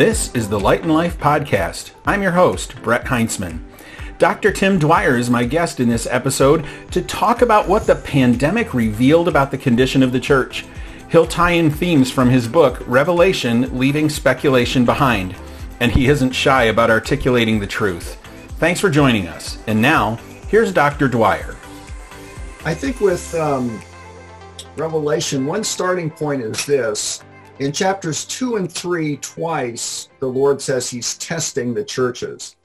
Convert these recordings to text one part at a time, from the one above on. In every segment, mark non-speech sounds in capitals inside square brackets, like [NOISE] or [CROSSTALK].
This is the Light and Life Podcast. I'm your host, Brett Heintzman. Dr. Tim Dwyer is my guest in this episode to talk about what the pandemic revealed about the condition of the church. He'll tie in themes from his book, Revelation, Leaving Speculation Behind, and he isn't shy about articulating the truth. Thanks for joining us. And now, here's Dr. Dwyer. I think with um, Revelation, one starting point is this. In chapters two and three, twice, the Lord says he's testing the churches.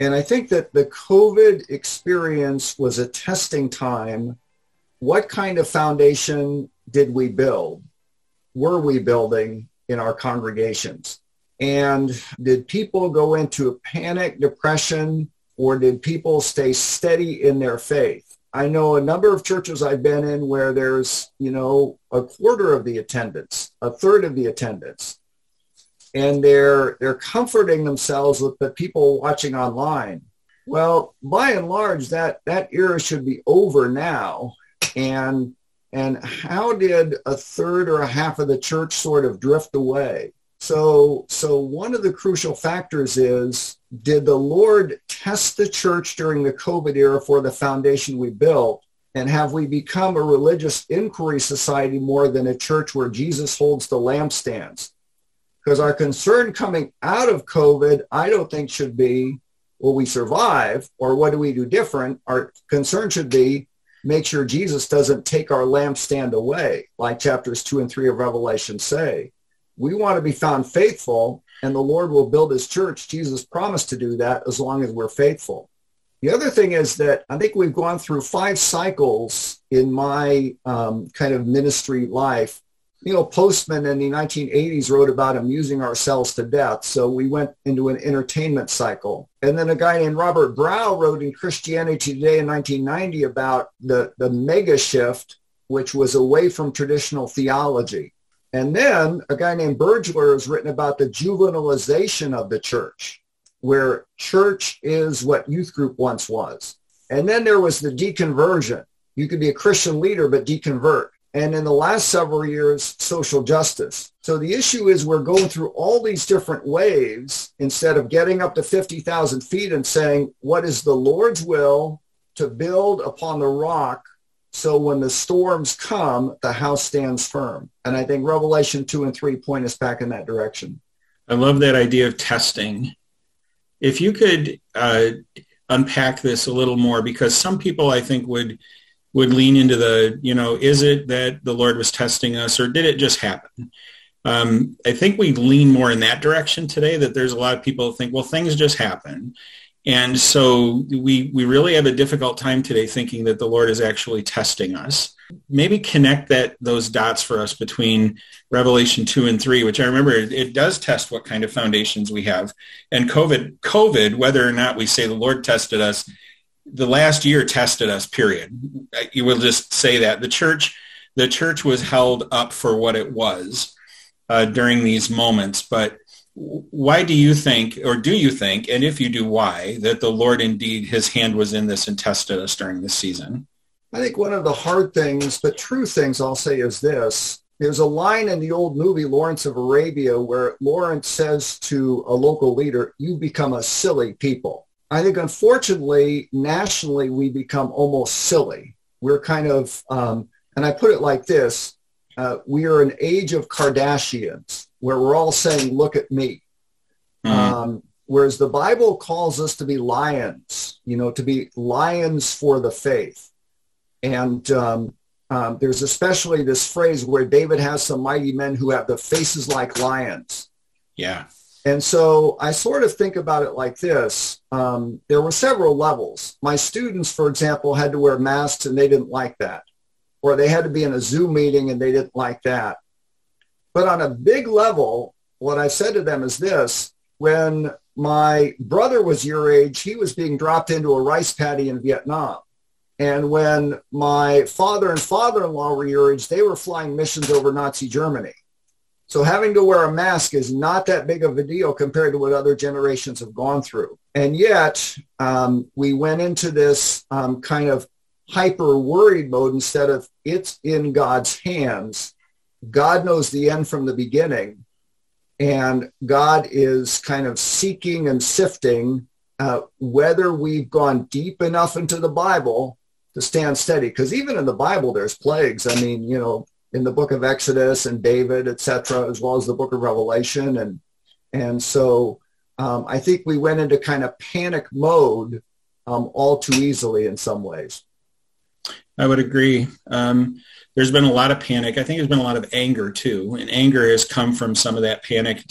And I think that the COVID experience was a testing time. What kind of foundation did we build? Were we building in our congregations? And did people go into a panic, depression, or did people stay steady in their faith? I know a number of churches I've been in where there's, you know, a quarter of the attendance, a third of the attendance. And they're they're comforting themselves with the people watching online. Well, by and large, that that era should be over now. And and how did a third or a half of the church sort of drift away? So so one of the crucial factors is did the Lord test the church during the COVID era for the foundation we built? And have we become a religious inquiry society more than a church where Jesus holds the lampstands? Because our concern coming out of COVID, I don't think should be, will we survive or what do we do different? Our concern should be make sure Jesus doesn't take our lampstand away, like chapters two and three of Revelation say. We want to be found faithful and the Lord will build his church. Jesus promised to do that as long as we're faithful. The other thing is that I think we've gone through five cycles in my um, kind of ministry life. You know, Postman in the 1980s wrote about amusing ourselves to death. So we went into an entertainment cycle. And then a guy named Robert Brow wrote in Christianity Today in 1990 about the, the mega shift, which was away from traditional theology. And then a guy named Bergler has written about the juvenilization of the church, where church is what youth group once was. And then there was the deconversion. You could be a Christian leader, but deconvert. And in the last several years, social justice. So the issue is we're going through all these different waves instead of getting up to 50,000 feet and saying, what is the Lord's will to build upon the rock so when the storms come, the house stands firm. And I think Revelation 2 and 3 point us back in that direction. I love that idea of testing. If you could uh, unpack this a little more, because some people I think would would lean into the, you know, is it that the Lord was testing us or did it just happen? Um, I think we lean more in that direction today that there's a lot of people think, well, things just happen. And so we, we really have a difficult time today thinking that the Lord is actually testing us. Maybe connect that those dots for us between Revelation 2 and 3, which I remember it does test what kind of foundations we have. And COVID, COVID, whether or not we say the Lord tested us, the last year tested us, period. You will just say that. The church, the church was held up for what it was uh, during these moments, but why do you think, or do you think, and if you do, why, that the Lord indeed, his hand was in this and tested us during this season? I think one of the hard things, but true things I'll say is this. There's a line in the old movie Lawrence of Arabia where Lawrence says to a local leader, you become a silly people. I think unfortunately, nationally, we become almost silly. We're kind of, um, and I put it like this, uh, we are an age of Kardashians where we're all saying, look at me. Mm-hmm. Um, whereas the Bible calls us to be lions, you know, to be lions for the faith. And um, um, there's especially this phrase where David has some mighty men who have the faces like lions. Yeah. And so I sort of think about it like this. Um, there were several levels. My students, for example, had to wear masks and they didn't like that. Or they had to be in a Zoom meeting and they didn't like that. But on a big level, what I said to them is this. When my brother was your age, he was being dropped into a rice paddy in Vietnam. And when my father and father-in-law were your age, they were flying missions over Nazi Germany. So having to wear a mask is not that big of a deal compared to what other generations have gone through. And yet um, we went into this um, kind of hyper worried mode instead of it's in God's hands God knows the end from the beginning. And God is kind of seeking and sifting uh, whether we've gone deep enough into the Bible to stand steady. Because even in the Bible, there's plagues. I mean, you know, in the book of Exodus and David, etc., as well as the book of Revelation. And, and so um, I think we went into kind of panic mode um, all too easily in some ways. I would agree. Um, there's been a lot of panic. I think there's been a lot of anger too, and anger has come from some of that panic,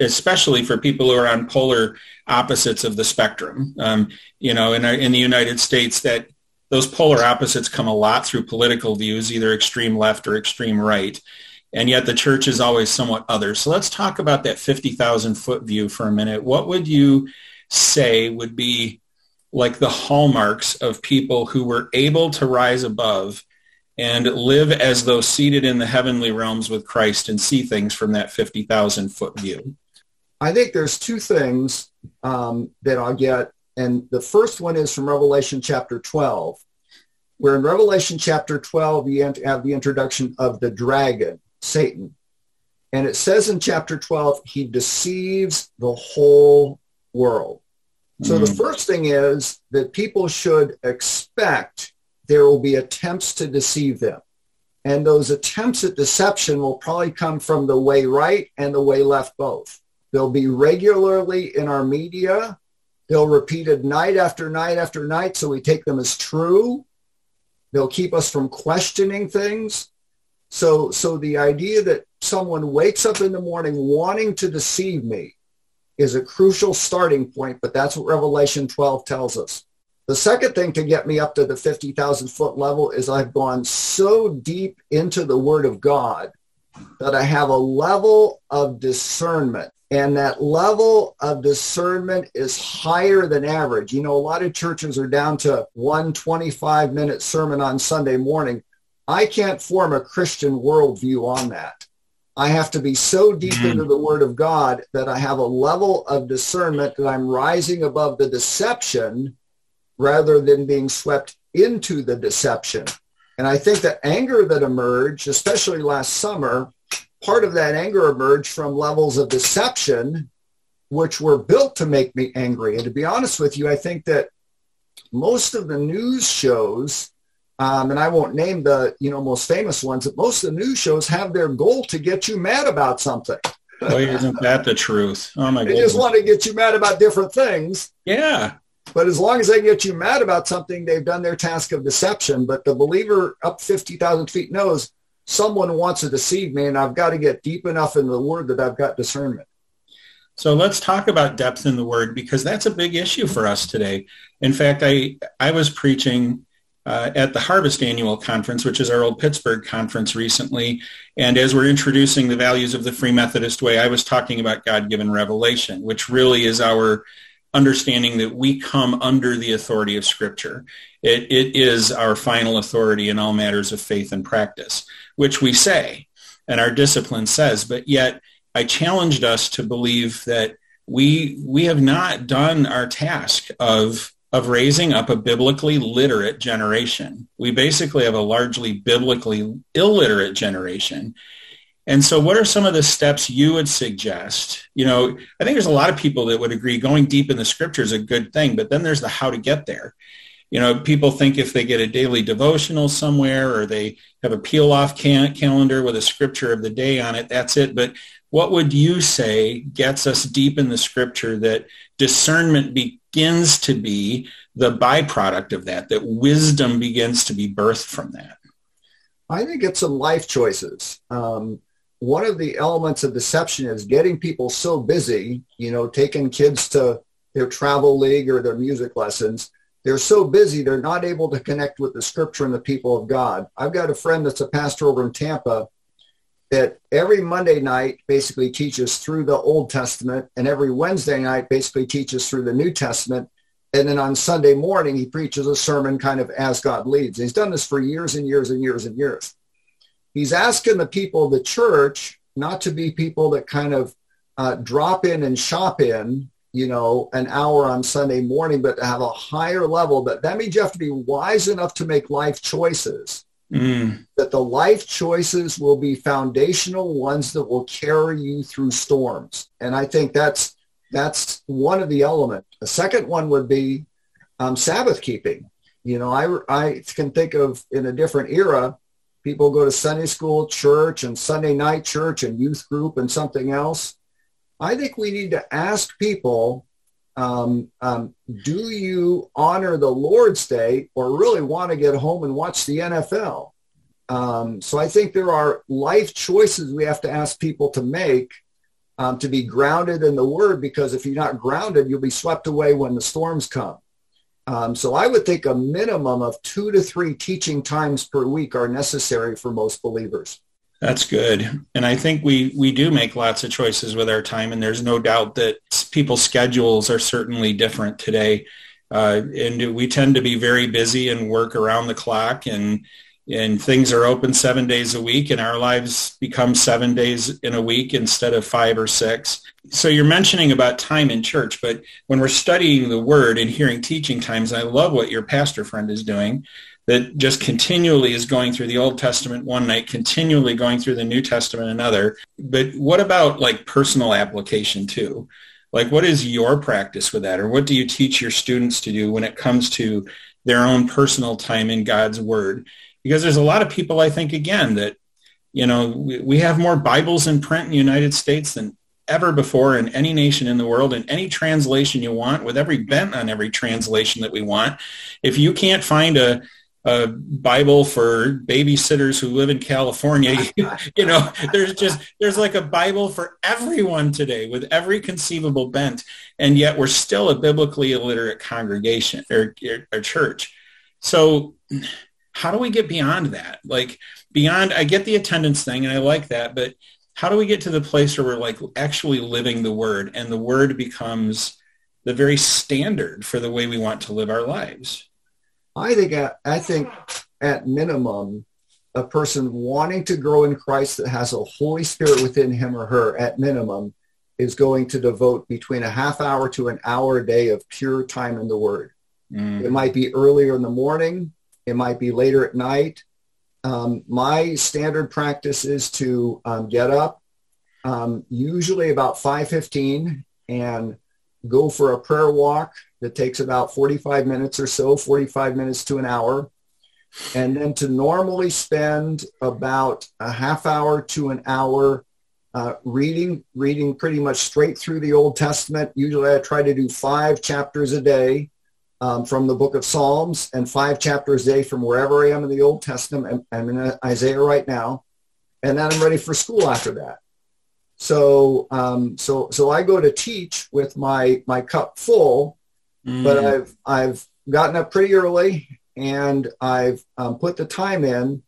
especially for people who are on polar opposites of the spectrum. Um, you know, in, our, in the United States, that those polar opposites come a lot through political views, either extreme left or extreme right. And yet the church is always somewhat other. So let's talk about that 50,000 foot view for a minute. What would you say would be like the hallmarks of people who were able to rise above and live as though seated in the heavenly realms with Christ and see things from that 50,000 foot view? I think there's two things um, that I'll get. And the first one is from Revelation chapter 12, where in Revelation chapter 12, you have the introduction of the dragon, Satan. And it says in chapter 12, he deceives the whole world. So the mm. first thing is that people should expect there will be attempts to deceive them. And those attempts at deception will probably come from the way right and the way left both. They'll be regularly in our media. They'll repeated night after night after night, so we take them as true. They'll keep us from questioning things. So, so the idea that someone wakes up in the morning wanting to deceive me is a crucial starting point, but that's what Revelation 12 tells us. The second thing to get me up to the 50,000 foot level is I've gone so deep into the Word of God that I have a level of discernment. And that level of discernment is higher than average. You know, a lot of churches are down to one 25 minute sermon on Sunday morning. I can't form a Christian worldview on that. I have to be so deep mm. into the Word of God that I have a level of discernment that I'm rising above the deception rather than being swept into the deception. And I think the anger that emerged, especially last summer, part of that anger emerged from levels of deception, which were built to make me angry. And to be honest with you, I think that most of the news shows um, and I won't name the you know most famous ones, but most of the news shows have their goal to get you mad about something. Boy, isn't that the truth? Oh my! god! [LAUGHS] They just want to get you mad about different things. Yeah. But as long as they get you mad about something, they've done their task of deception. But the believer up 50,000 feet knows someone wants to deceive me and I've got to get deep enough in the word that I've got discernment. So let's talk about depth in the word because that's a big issue for us today. In fact, I, I was preaching uh, at the Harvest Annual Conference, which is our old Pittsburgh conference recently. And as we're introducing the values of the Free Methodist Way, I was talking about God-given revelation, which really is our understanding that we come under the authority of Scripture. It, it is our final authority in all matters of faith and practice, which we say, and our discipline says. But yet, I challenged us to believe that we we have not done our task of of raising up a biblically literate generation. We basically have a largely biblically illiterate generation. And so what are some of the steps you would suggest? You know, I think there's a lot of people that would agree going deep in the scripture is a good thing, but then there's the how to get there. You know, people think if they get a daily devotional somewhere or they have a peel off can- calendar with a scripture of the day on it, that's it. But what would you say gets us deep in the scripture that discernment begins to be the byproduct of that, that wisdom begins to be birthed from that? I think it's some life choices. Um, one of the elements of deception is getting people so busy, you know, taking kids to their travel league or their music lessons. They're so busy, they're not able to connect with the scripture and the people of God. I've got a friend that's a pastor over in Tampa that every Monday night basically teaches through the Old Testament and every Wednesday night basically teaches through the New Testament. And then on Sunday morning, he preaches a sermon kind of as God leads. He's done this for years and years and years and years. He's asking the people of the church not to be people that kind of uh, drop in and shop in, you know, an hour on Sunday morning, but to have a higher level. But that means you have to be wise enough to make life choices Mm. That the life choices will be foundational ones that will carry you through storms. And I think that's that's one of the elements. A second one would be um, Sabbath keeping. You know, I, I can think of in a different era, people go to Sunday school, church, and Sunday night church and youth group and something else. I think we need to ask people, um, um, do you honor the Lord's Day or really want to get home and watch the NFL? Um, so I think there are life choices we have to ask people to make um, to be grounded in the Word because if you're not grounded, you'll be swept away when the storms come. Um, so I would think a minimum of two to three teaching times per week are necessary for most believers. That's good. And I think we, we do make lots of choices with our time. And there's no doubt that people's schedules are certainly different today. Uh, and we tend to be very busy and work around the clock and and things are open seven days a week and our lives become seven days in a week instead of five or six. So you're mentioning about time in church, but when we're studying the word and hearing teaching times, I love what your pastor friend is doing that just continually is going through the Old Testament one night, continually going through the New Testament another. But what about like personal application too? Like what is your practice with that? Or what do you teach your students to do when it comes to their own personal time in God's word? because there's a lot of people I think again that you know we, have more Bibles in print in the United States than ever before in any nation in the world in any translation you want with every bent on every translation that we want if you can't find a a Bible for babysitters who live in California. [LAUGHS] You, know, there's just there's like a Bible for everyone today with every conceivable bent, and yet we're still a biblically illiterate congregation or, or, or church. So how do we get beyond that? Like beyond, I get the attendance thing and I like that, but how do we get to the place where we're like actually living the word and the word becomes the very standard for the way we want to live our lives? I think, I think at minimum, a person wanting to grow in Christ that has a Holy Spirit within him or her at minimum is going to devote between a half hour to an hour a day of pure time in the Word. Mm. It might be earlier in the morning. It might be later at night. Um, my standard practice is to um, get up um, usually about 5.15 and go for a prayer walk that takes about 45 minutes or so, 45 minutes to an hour. And then to normally spend about a half hour to an hour uh, reading, reading pretty much straight through the Old Testament. Usually I try to do five chapters a day um, from the book of Psalms and five chapters a day from wherever I am in the Old Testament. I'm in Isaiah right now. And then I'm ready for school after that. So, um, so, so I go to teach with my, my cup full, mm. but I've, I've gotten up pretty early and I've um, put the time in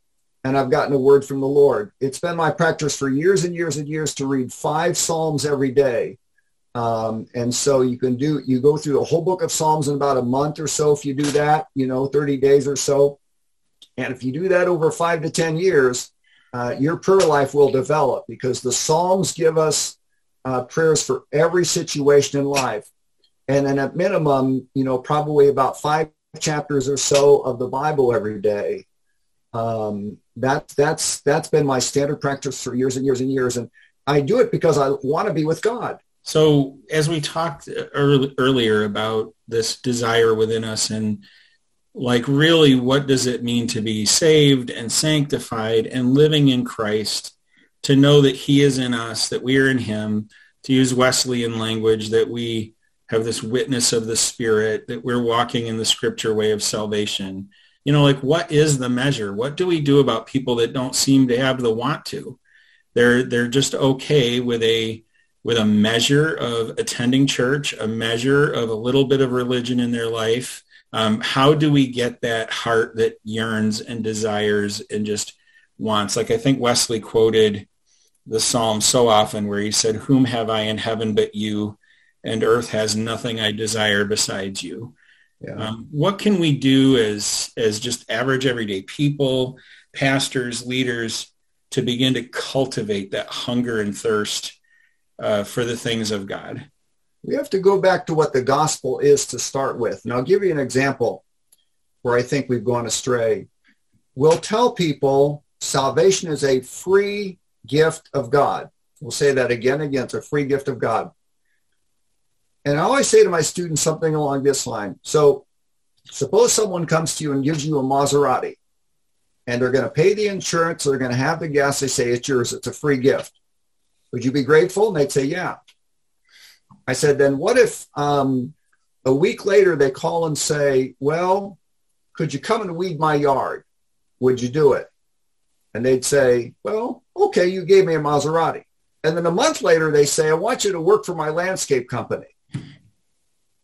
and I've gotten a word from the Lord. It's been my practice for years and years and years to read five Psalms every day. Um, and so you can do, you go through the whole book of Psalms in about a month or so if you do that, you know, 30 days or so. And if you do that over five to 10 years, uh, your prayer life will develop because the Psalms give us uh, prayers for every situation in life. And then at minimum, you know, probably about five chapters or so of the Bible every day. Um, that, that's, that's been my standard practice for years and years and years. And I do it because I want to be with God. So as we talked early, earlier about this desire within us and like really what does it mean to be saved and sanctified and living in Christ to know that he is in us, that we are in him, to use Wesleyan language, that we have this witness of the spirit, that we're walking in the scripture way of salvation. You know, like what is the measure? What do we do about people that don't seem to have the want to? They're, they're just okay with a with a measure of attending church, a measure of a little bit of religion in their life. Um, how do we get that heart that yearns and desires and just wants? Like I think Wesley quoted the psalm so often where he said, whom have I in heaven but you, and earth has nothing I desire besides you. Yeah. Um, what can we do as, as just average everyday people, pastors, leaders, to begin to cultivate that hunger and thirst uh, for the things of God. We have to go back to what the gospel is to start with. And I'll give you an example where I think we've gone astray. We'll tell people salvation is a free gift of God. We'll say that again and again. It's a free gift of God. And I always say to my students something along this line. So suppose someone comes to you and gives you a Maserati and they're going to pay the insurance. They're going to have the gas. They say, it's yours. It's a free gift. Would you be grateful? And they'd say, yeah. I said, then what if um, a week later they call and say, well, could you come and weed my yard? Would you do it? And they'd say, well, okay, you gave me a Maserati. And then a month later, they say, I want you to work for my landscape company.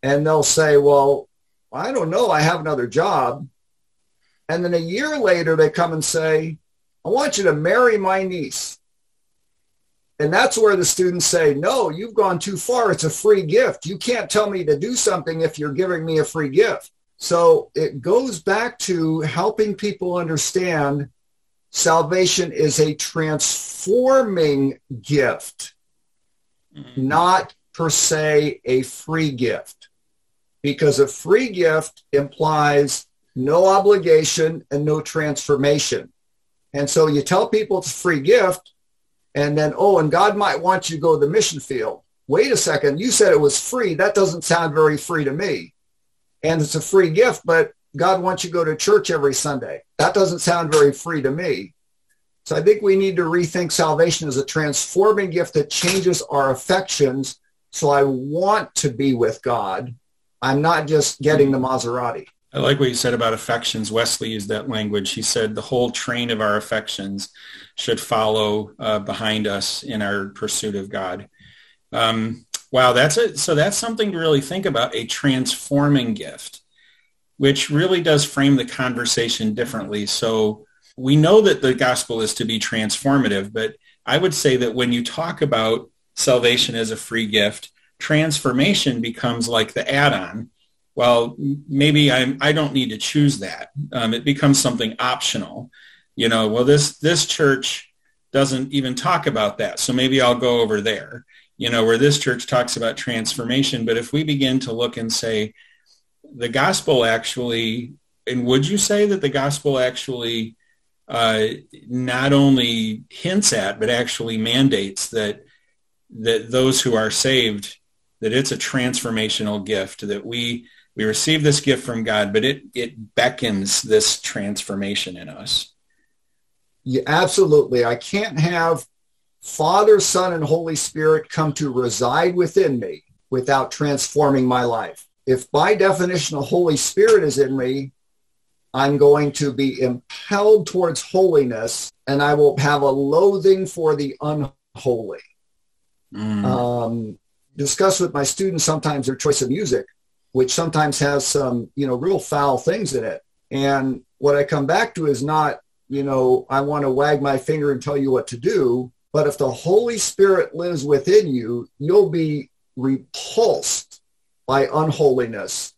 And they'll say, well, I don't know. I have another job. And then a year later, they come and say, I want you to marry my niece. And that's where the students say, no, you've gone too far. It's a free gift. You can't tell me to do something if you're giving me a free gift. So it goes back to helping people understand salvation is a transforming gift, mm-hmm. not per se a free gift. Because a free gift implies no obligation and no transformation. And so you tell people it's a free gift, and then, oh, and God might want you to go to the mission field. Wait a second, you said it was free. That doesn't sound very free to me. And it's a free gift, but God wants you to go to church every Sunday. That doesn't sound very free to me. So I think we need to rethink salvation as a transforming gift that changes our affections. So I want to be with God. I'm not just getting the Maserati. I like what you said about affections. Wesley used that language. He said the whole train of our affections should follow uh, behind us in our pursuit of God. Um, wow, that's it. So that's something to really think about, a transforming gift, which really does frame the conversation differently. So we know that the gospel is to be transformative, but I would say that when you talk about salvation as a free gift, transformation becomes like the add-on well, maybe I'm, I don't need to choose that. Um, it becomes something optional. You know, well, this, this church doesn't even talk about that. So maybe I'll go over there, you know, where this church talks about transformation. But if we begin to look and say, the gospel actually, and would you say that the gospel actually uh, not only hints at, but actually mandates that that those who are saved, that it's a transformational gift, that we we receive this gift from God, but it, it beckons this transformation in us. Yeah, absolutely. I can't have Father, Son, and Holy Spirit come to reside within me without transforming my life. If by definition the Holy Spirit is in me, I'm going to be impelled towards holiness and I will have a loathing for the unholy. Mm. Um, discuss with my students sometimes their choice of music which sometimes has some, you know, real foul things in it. And what I come back to is not, you know, I want to wag my finger and tell you what to do. But if the Holy Spirit lives within you, you'll be repulsed by unholiness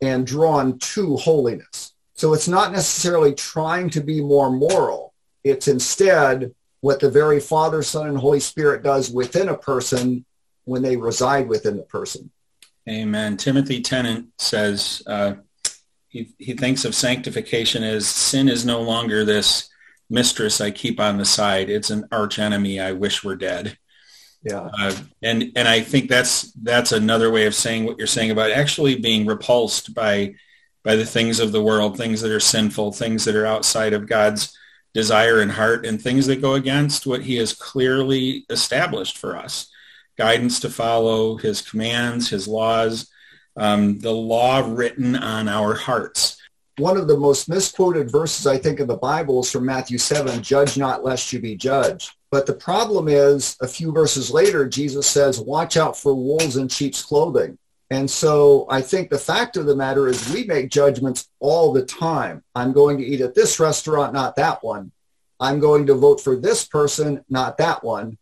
and drawn to holiness. So it's not necessarily trying to be more moral. It's instead what the very Father, Son, and Holy Spirit does within a person when they reside within the person. Amen. Timothy Tennent says uh, he, he thinks of sanctification as sin is no longer this mistress I keep on the side. It's an arch enemy I wish were dead. Yeah. Uh, and and I think that's that's another way of saying what you're saying about actually being repulsed by by the things of the world, things that are sinful, things that are outside of God's desire and heart, and things that go against what He has clearly established for us guidance to follow, his commands, his laws, um, the law written on our hearts. One of the most misquoted verses, I think, in the Bible is from Matthew 7, judge not lest you be judged. But the problem is, a few verses later, Jesus says, watch out for wolves in sheep's clothing. And so I think the fact of the matter is we make judgments all the time. I'm going to eat at this restaurant, not that one. I'm going to vote for this person, not that one.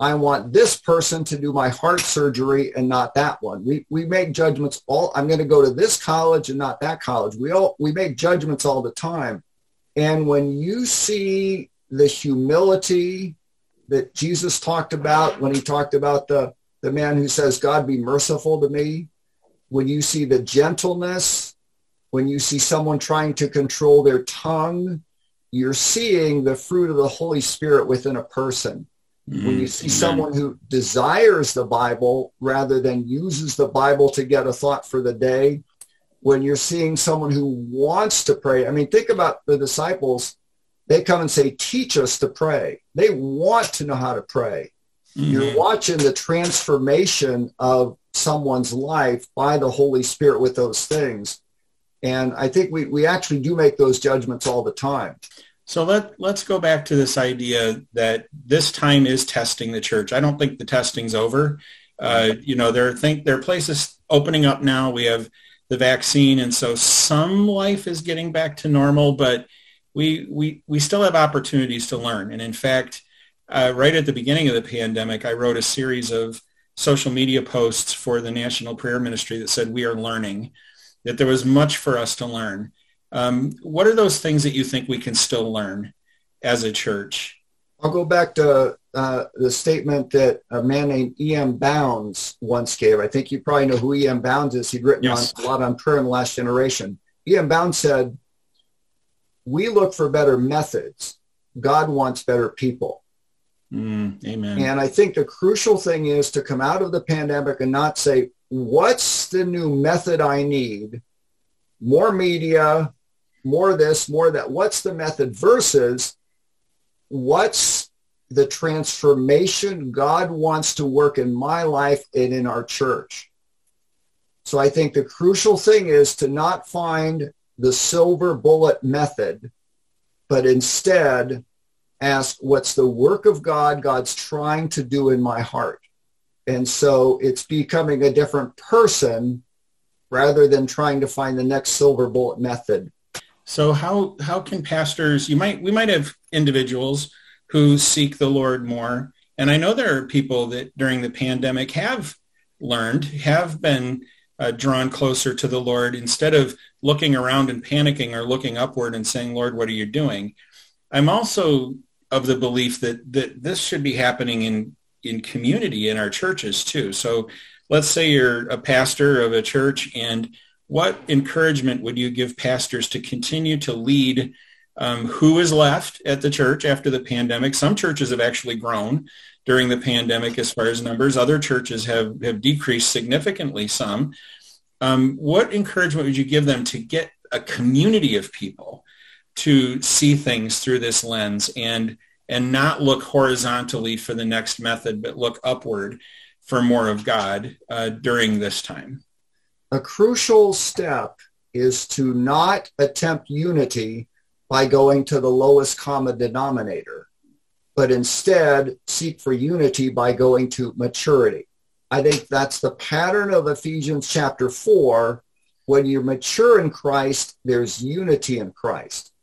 I want this person to do my heart surgery and not that one. We, we make judgments all, I'm going to go to this college and not that college. We all, we make judgments all the time. And when you see the humility that Jesus talked about when he talked about the, the man who says, God be merciful to me, when you see the gentleness, when you see someone trying to control their tongue, you're seeing the fruit of the Holy Spirit within a person. Mm, when you see amen. someone who desires the Bible rather than uses the Bible to get a thought for the day, when you're seeing someone who wants to pray, I mean, think about the disciples. They come and say, teach us to pray. They want to know how to pray. Mm-hmm. You're watching the transformation of someone's life by the Holy Spirit with those things. And I think we, we actually do make those judgments all the time. So let, let's go back to this idea that this time is testing the church. I don't think the testing's over. Uh, you know, there are, think, there are places opening up now. We have the vaccine. And so some life is getting back to normal, but we, we, we still have opportunities to learn. And in fact, uh, right at the beginning of the pandemic, I wrote a series of social media posts for the National Prayer Ministry that said, we are learning, that there was much for us to learn. Um, what are those things that you think we can still learn as a church? I'll go back to uh, the statement that a man named E.M. Bounds once gave. I think you probably know who E.M. Bounds is. He'd written yes. on, a lot on prayer in the last generation. E.M. Bounds said, we look for better methods. God wants better people. Mm, amen. And I think the crucial thing is to come out of the pandemic and not say, what's the new method I need? More media, more this, more that. What's the method versus what's the transformation God wants to work in my life and in our church? So I think the crucial thing is to not find the silver bullet method, but instead ask what's the work of God God's trying to do in my heart. And so it's becoming a different person rather than trying to find the next silver bullet method. So how how can pastors you might we might have individuals who seek the Lord more. And I know there are people that during the pandemic have learned, have been uh, drawn closer to the Lord instead of looking around and panicking or looking upward and saying, Lord, what are you doing? I'm also of the belief that, that this should be happening in, in community in our churches too. So let's say you're a pastor of a church and what encouragement would you give pastors to continue to lead um, who is left at the church after the pandemic? Some churches have actually grown during the pandemic as far as numbers. Other churches have, have decreased significantly some. Um, what encouragement would you give them to get a community of people to see things through this lens and and not look horizontally for the next method, but look upward for more of God uh, during this time. A crucial step is to not attempt unity by going to the lowest common denominator, but instead seek for unity by going to maturity. I think that's the pattern of Ephesians chapter 4. When you mature in Christ, there's unity in Christ.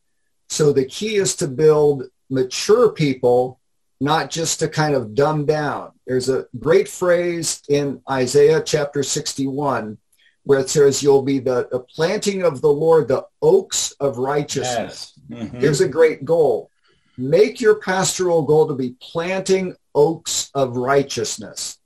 So the key is to build mature people, not just to kind of dumb down. There's a great phrase in Isaiah chapter 61 where it says, you'll be the, the planting of the Lord, the oaks of righteousness. Yes. Mm-hmm. Here's a great goal. Make your pastoral goal to be planting oaks of righteousness.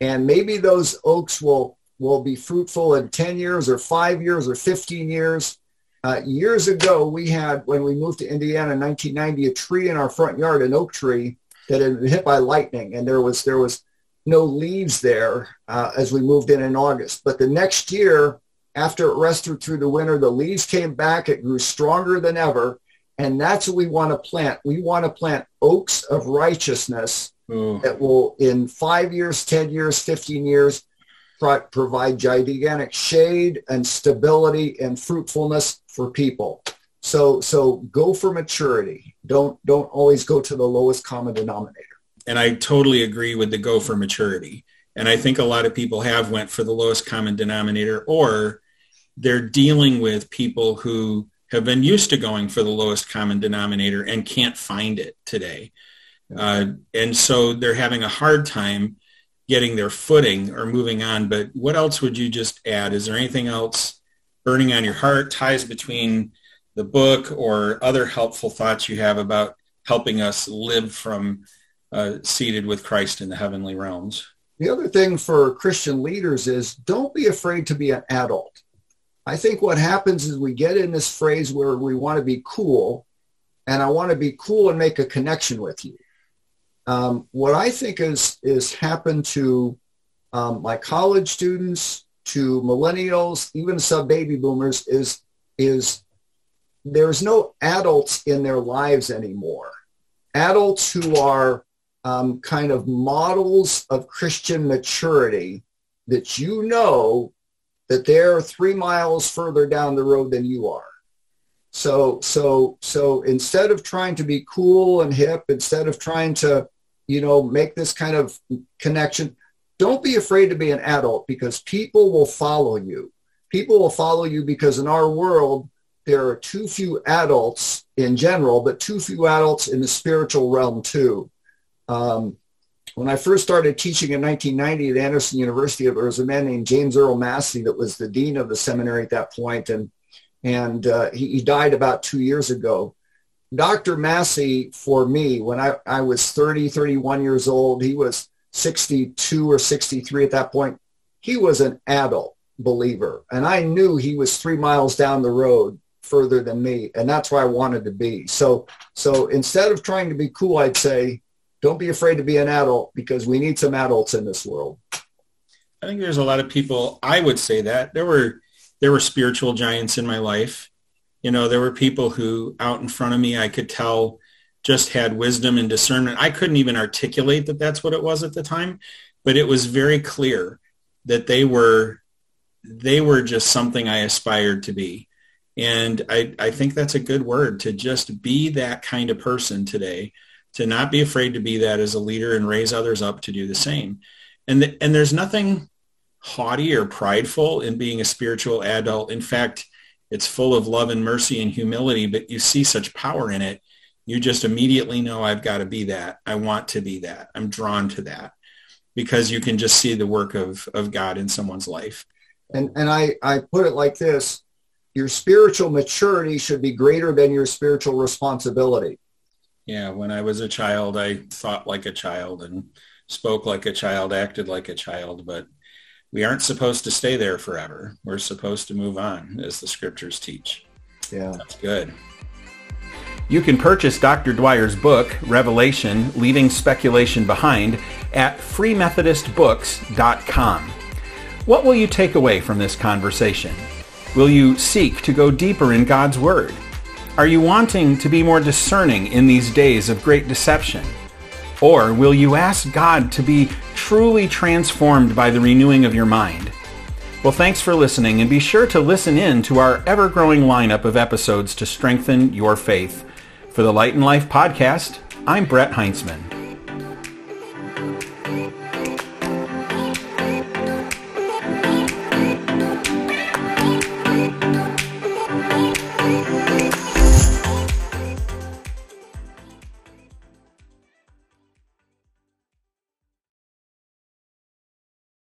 And maybe those oaks will, will be fruitful in 10 years or five years or 15 years. Uh, years ago, we had, when we moved to Indiana in 1990, a tree in our front yard, an oak tree that had been hit by lightning. And there was, there was no leaves there uh, as we moved in in August. But the next year, after it rested through the winter, the leaves came back. It grew stronger than ever. And that's what we want to plant. We want to plant oaks of righteousness mm. that will, in five years, 10 years, 15 years, provide gigantic shade and stability and fruitfulness for people. So so go for maturity. Don't don't always go to the lowest common denominator. And I totally agree with the go for maturity. And I think a lot of people have went for the lowest common denominator or they're dealing with people who have been used to going for the lowest common denominator and can't find it today. Uh, and so they're having a hard time getting their footing or moving on. But what else would you just add? Is there anything else burning on your heart, ties between the book or other helpful thoughts you have about helping us live from uh, seated with Christ in the heavenly realms? The other thing for Christian leaders is don't be afraid to be an adult. I think what happens is we get in this phrase where we want to be cool and I want to be cool and make a connection with you. Um, what I think is is happened to um, my college students, to millennials, even sub baby boomers, is is there's no adults in their lives anymore. Adults who are um, kind of models of Christian maturity that you know that they're three miles further down the road than you are. So, so, so instead of trying to be cool and hip, instead of trying to, you know, make this kind of connection, don't be afraid to be an adult because people will follow you. People will follow you because in our world, there are too few adults in general, but too few adults in the spiritual realm too. Um, when I first started teaching in 1990 at Anderson University, there was a man named James Earl Massey that was the dean of the seminary at that point, and and uh, he, he, died about two years ago. Dr. Massey, for me, when I, I was 30, 31 years old, he was 62 or 63 at that point. He was an adult believer, and I knew he was three miles down the road further than me, and that's where I wanted to be. So, so instead of trying to be cool, I'd say, don't be afraid to be an adult because we need some adults in this world. I think there's a lot of people. I would say that there were there were spiritual giants in my life. You know, there were people who out in front of me I could tell just had wisdom and discernment. I couldn't even articulate that that's what it was at the time, but it was very clear that they were they were just something I aspired to be. And I, I think that's a good word to just be that kind of person today to not be afraid to be that as a leader and raise others up to do the same. And, the, and there's nothing haughty or prideful in being a spiritual adult. In fact, it's full of love and mercy and humility, but you see such power in it. You just immediately know I've got to be that. I want to be that. I'm drawn to that because you can just see the work of, of God in someone's life. And, and I, I put it like this, your spiritual maturity should be greater than your spiritual responsibility. Yeah, when I was a child, I thought like a child and spoke like a child, acted like a child, but we aren't supposed to stay there forever. We're supposed to move on, as the scriptures teach. Yeah. That's good. You can purchase Dr. Dwyer's book, Revelation, Leaving Speculation Behind, at freemethodistbooks.com. What will you take away from this conversation? Will you seek to go deeper in God's Word? Are you wanting to be more discerning in these days of great deception? Or will you ask God to be truly transformed by the renewing of your mind? Well, thanks for listening, and be sure to listen in to our ever-growing lineup of episodes to strengthen your faith. For the Light and Life podcast, I'm Brett Heintzman.